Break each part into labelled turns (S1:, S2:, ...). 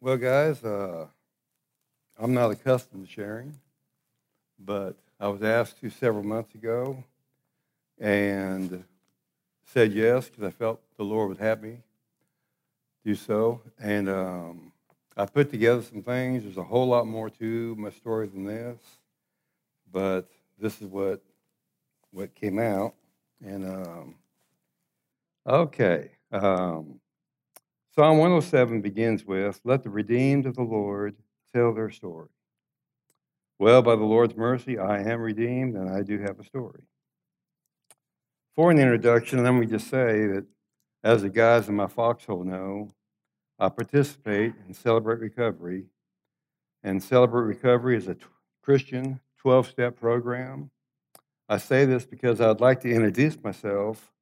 S1: Well, guys, uh, I'm not accustomed to sharing, but I was asked to several months ago and said yes because I felt the Lord would have me do so. And um, I put together some things. There's a whole lot more to my story than this, but this is what what came out. And um, okay. Um, Psalm 107 begins with Let the redeemed of the Lord tell their story. Well, by the Lord's mercy, I am redeemed and I do have a story. For an introduction, let me just say that as the guys in my foxhole know, I participate in Celebrate Recovery. And Celebrate Recovery is a t- Christian 12 step program. I say this because I'd like to introduce myself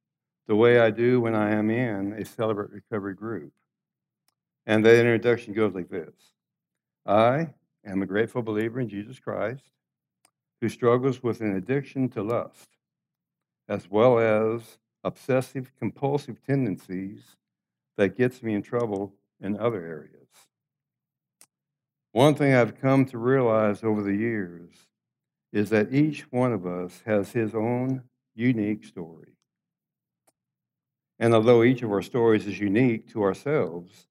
S1: the way I do when I am in a Celebrate Recovery group. And the introduction goes like this I am a grateful believer in Jesus Christ who struggles with an addiction to lust, as well as obsessive compulsive tendencies that gets me in trouble in other areas. One thing I've come to realize over the years is that each one of us has his own unique story. And although each of our stories is unique to ourselves,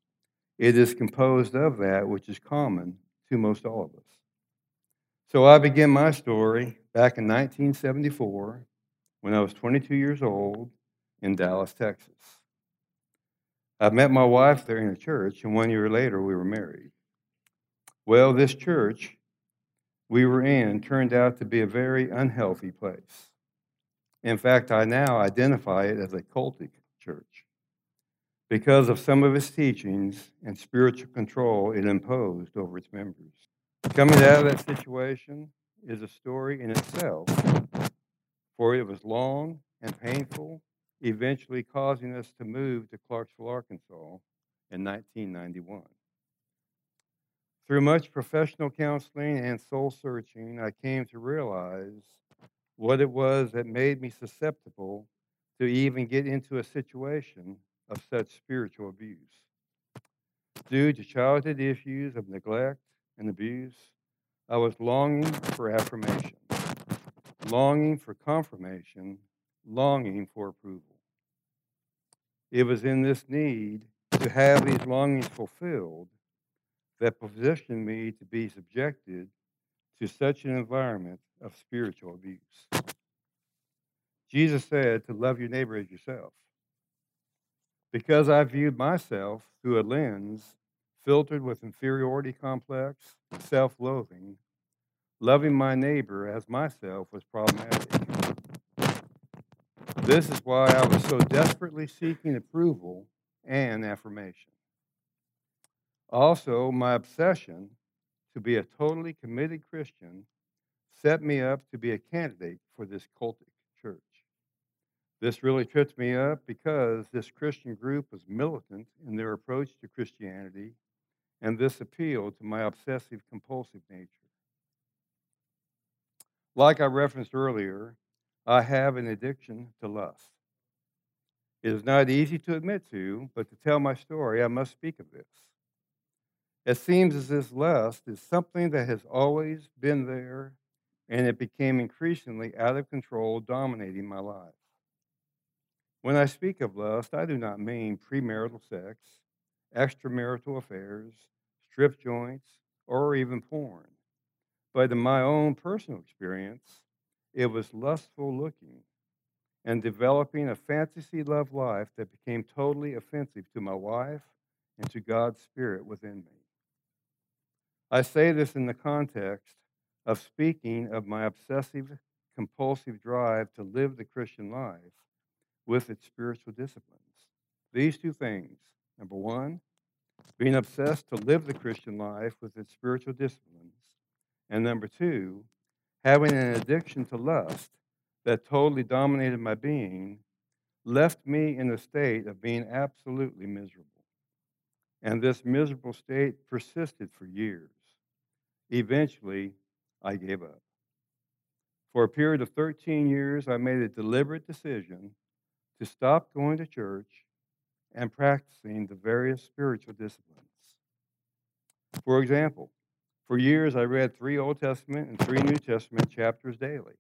S1: it is composed of that which is common to most all of us. So I begin my story back in 1974 when I was 22 years old in Dallas, Texas. I met my wife there in a church, and one year later we were married. Well, this church we were in turned out to be a very unhealthy place. In fact, I now identify it as a cultic church because of some of its teachings and spiritual control it imposed over its members. Coming out of that situation is a story in itself, for it was long and painful, eventually causing us to move to Clarksville, Arkansas in 1991. Through much professional counseling and soul searching, I came to realize what it was that made me susceptible to even get into a situation of such spiritual abuse. Due to childhood issues of neglect and abuse, I was longing for affirmation, longing for confirmation, longing for approval. It was in this need to have these longings fulfilled that positioned me to be subjected to such an environment of spiritual abuse. Jesus said to love your neighbor as yourself because I viewed myself through a lens filtered with inferiority complex, self loathing, loving my neighbor as myself was problematic. This is why I was so desperately seeking approval and affirmation. Also, my obsession to be a totally committed Christian set me up to be a candidate for this cultic. This really tripped me up because this Christian group was militant in their approach to Christianity, and this appealed to my obsessive compulsive nature. Like I referenced earlier, I have an addiction to lust. It is not easy to admit to, but to tell my story, I must speak of this. It seems as if lust is something that has always been there, and it became increasingly out of control, dominating my life. When I speak of lust, I do not mean premarital sex, extramarital affairs, strip joints, or even porn. But in my own personal experience, it was lustful looking and developing a fantasy love life that became totally offensive to my wife and to God's Spirit within me. I say this in the context of speaking of my obsessive compulsive drive to live the Christian life with its spiritual disciplines. These two things number one, being obsessed to live the Christian life with its spiritual disciplines, and number two, having an addiction to lust that totally dominated my being, left me in a state of being absolutely miserable. And this miserable state persisted for years. Eventually, I gave up. For a period of 13 years, I made a deliberate decision to stop going to church and practicing the various spiritual disciplines. For example, for years I read three Old Testament and three New Testament chapters daily.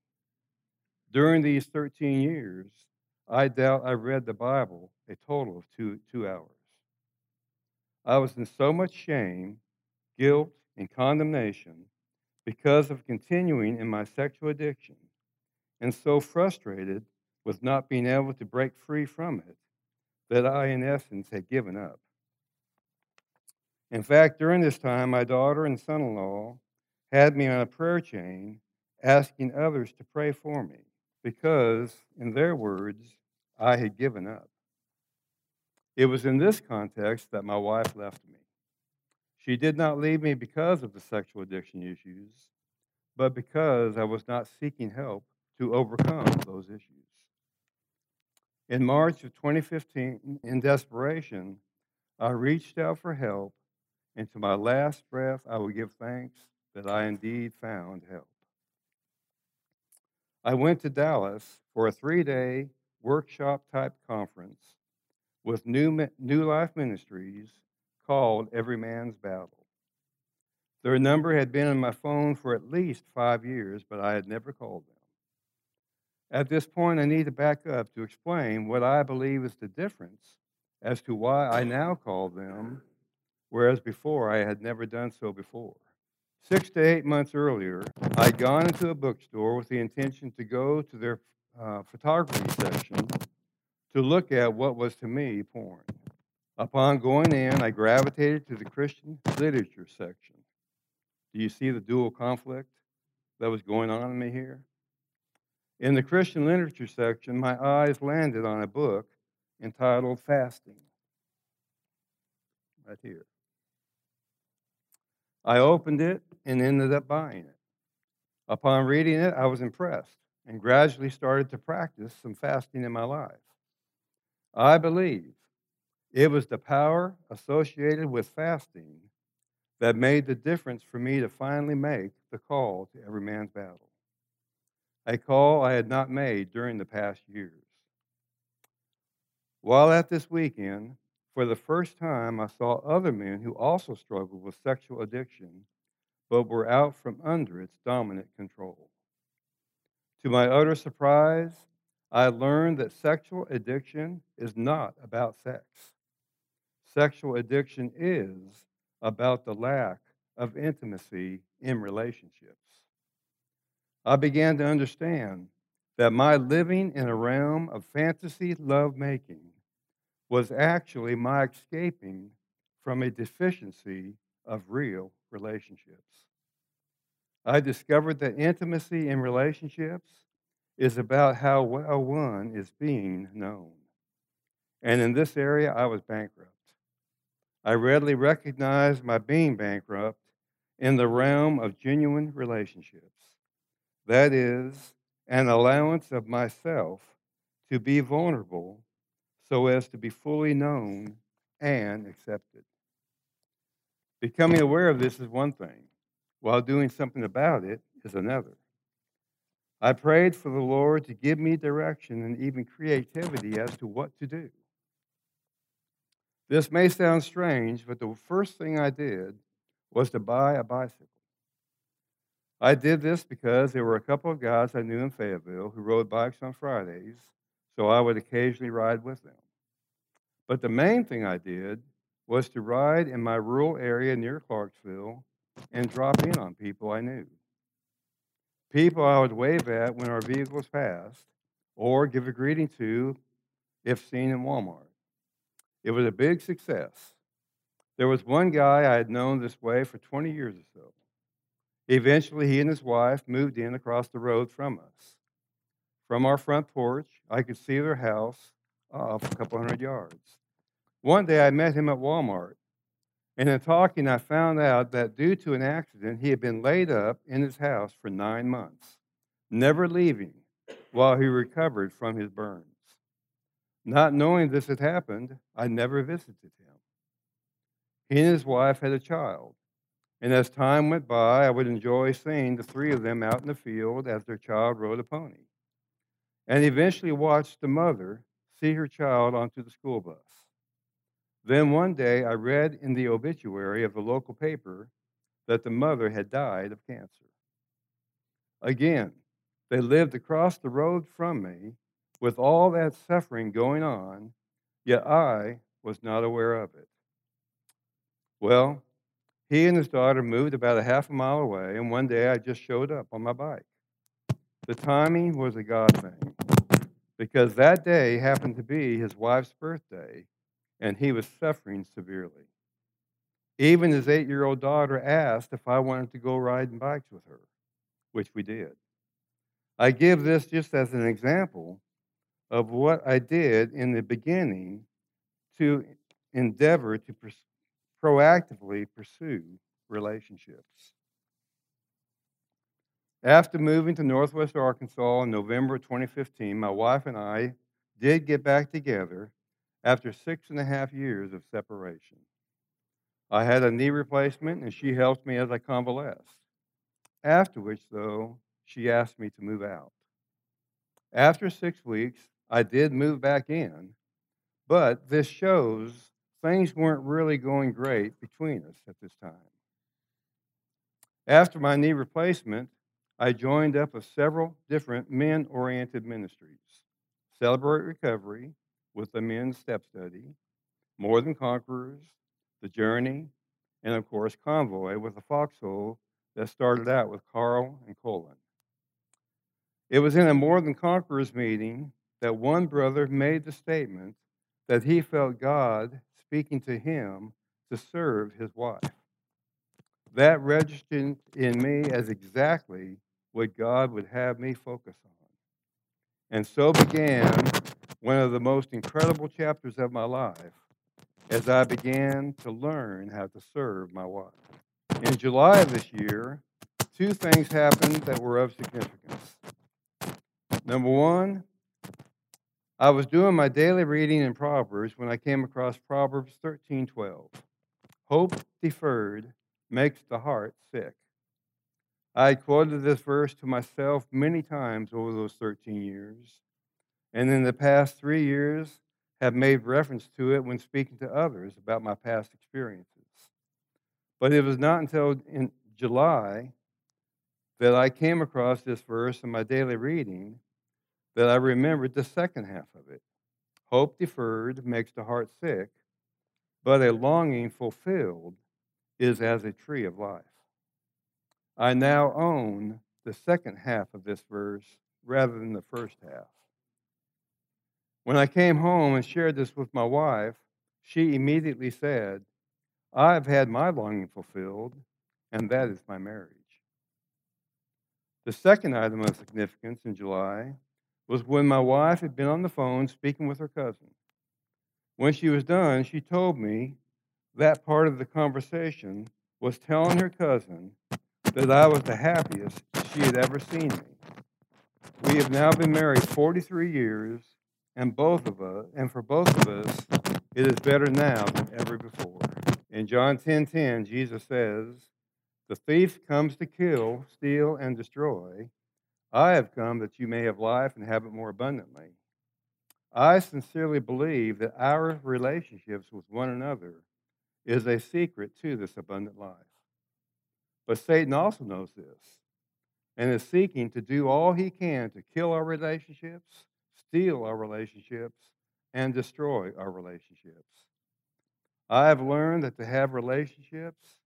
S1: During these 13 years, I doubt I read the Bible a total of two, two hours. I was in so much shame, guilt, and condemnation because of continuing in my sexual addiction, and so frustrated with not being able to break free from it that I, in essence, had given up. In fact, during this time, my daughter and son in law had me on a prayer chain asking others to pray for me because, in their words, I had given up. It was in this context that my wife left me. She did not leave me because of the sexual addiction issues, but because I was not seeking help to overcome those issues. In March of 2015, in desperation, I reached out for help, and to my last breath, I will give thanks that I indeed found help. I went to Dallas for a three day workshop type conference with New, New Life Ministries called Every Man's Battle. Their number had been on my phone for at least five years, but I had never called them. At this point, I need to back up to explain what I believe is the difference as to why I now call them, whereas before I had never done so before. Six to eight months earlier, I'd gone into a bookstore with the intention to go to their uh, photography section to look at what was to me porn. Upon going in, I gravitated to the Christian literature section. Do you see the dual conflict that was going on in me here? In the Christian literature section, my eyes landed on a book entitled Fasting. Right here. I opened it and ended up buying it. Upon reading it, I was impressed and gradually started to practice some fasting in my life. I believe it was the power associated with fasting that made the difference for me to finally make the call to every man's battle. A call I had not made during the past years. While at this weekend, for the first time, I saw other men who also struggled with sexual addiction, but were out from under its dominant control. To my utter surprise, I learned that sexual addiction is not about sex. Sexual addiction is about the lack of intimacy in relationships. I began to understand that my living in a realm of fantasy love making was actually my escaping from a deficiency of real relationships. I discovered that intimacy in relationships is about how well one is being known. And in this area, I was bankrupt. I readily recognized my being bankrupt in the realm of genuine relationships. That is, an allowance of myself to be vulnerable so as to be fully known and accepted. Becoming aware of this is one thing, while doing something about it is another. I prayed for the Lord to give me direction and even creativity as to what to do. This may sound strange, but the first thing I did was to buy a bicycle. I did this because there were a couple of guys I knew in Fayetteville who rode bikes on Fridays, so I would occasionally ride with them. But the main thing I did was to ride in my rural area near Clarksville and drop in on people I knew. People I would wave at when our vehicles passed or give a greeting to if seen in Walmart. It was a big success. There was one guy I had known this way for 20 years or so. Eventually, he and his wife moved in across the road from us. From our front porch, I could see their house uh, off a couple hundred yards. One day, I met him at Walmart and in talking, I found out that due to an accident, he had been laid up in his house for nine months, never leaving while he recovered from his burns. Not knowing this had happened, I never visited him. He and his wife had a child, and as time went by, I would enjoy seeing the three of them out in the field as their child rode a pony, and eventually watched the mother see her child onto the school bus. Then one day I read in the obituary of the local paper that the mother had died of cancer. Again, they lived across the road from me with all that suffering going on, yet I was not aware of it. Well, he and his daughter moved about a half a mile away, and one day I just showed up on my bike. The timing was a God thing because that day happened to be his wife's birthday, and he was suffering severely. Even his eight year old daughter asked if I wanted to go riding bikes with her, which we did. I give this just as an example of what I did in the beginning to endeavor to pers- proactively pursue relationships. After moving to Northwest Arkansas in November 2015, my wife and I did get back together after six and a half years of separation. I had a knee replacement and she helped me as I convalesced. After which, though, she asked me to move out. After six weeks, I did move back in, but this shows things weren't really going great between us at this time. After my knee replacement, I joined up with several different men oriented ministries Celebrate Recovery with the men's step study, More Than Conquerors, The Journey, and of course, Convoy with the foxhole that started out with Carl and Colin. It was in a More Than Conquerors meeting that one brother made the statement that he felt God speaking to him to serve his wife. That registered in me as exactly what God would have me focus on. And so began one of the most incredible chapters of my life as I began to learn how to serve my wife. In July of this year, two things happened that were of significance. Number one, I was doing my daily reading in Proverbs when I came across Proverbs 13:12. Hope deferred makes the heart sick. I had quoted this verse to myself many times over those 13 years, and in the past three years have made reference to it when speaking to others about my past experiences. But it was not until in July that I came across this verse in my daily reading that I remembered the second half of it. Hope deferred makes the heart sick, but a longing fulfilled is as a tree of life. I now own the second half of this verse rather than the first half. When I came home and shared this with my wife, she immediately said, I've had my longing fulfilled, and that is my marriage. The second item of significance in July was when my wife had been on the phone speaking with her cousin. When she was done, she told me that part of the conversation was telling her cousin that I was the happiest she had ever seen me. We have now been married 43 years, and both of us, and for both of us, it is better now than ever before. In John 10:10, 10, 10, Jesus says, "The thief comes to kill, steal, and destroy. I have come that you may have life and have it more abundantly." I sincerely believe that our relationships with one another is a secret to this abundant life. But Satan also knows this and is seeking to do all he can to kill our relationships, steal our relationships, and destroy our relationships. I have learned that to have relationships,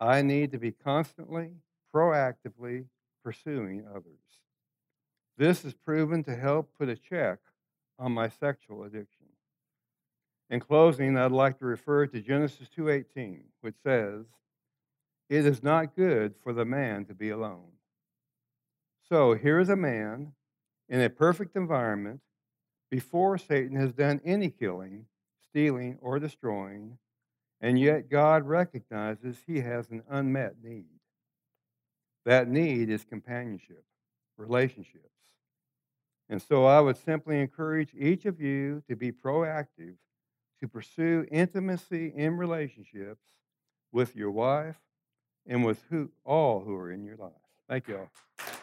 S1: I need to be constantly, proactively pursuing others. This is proven to help put a check on my sexual addiction. In closing, I'd like to refer to Genesis 2:18, which says, it is not good for the man to be alone. So here is a man in a perfect environment before Satan has done any killing, stealing, or destroying, and yet God recognizes he has an unmet need. That need is companionship, relationships. And so I would simply encourage each of you to be proactive to pursue intimacy in relationships with your wife and with who, all who are in your life. Thank you all.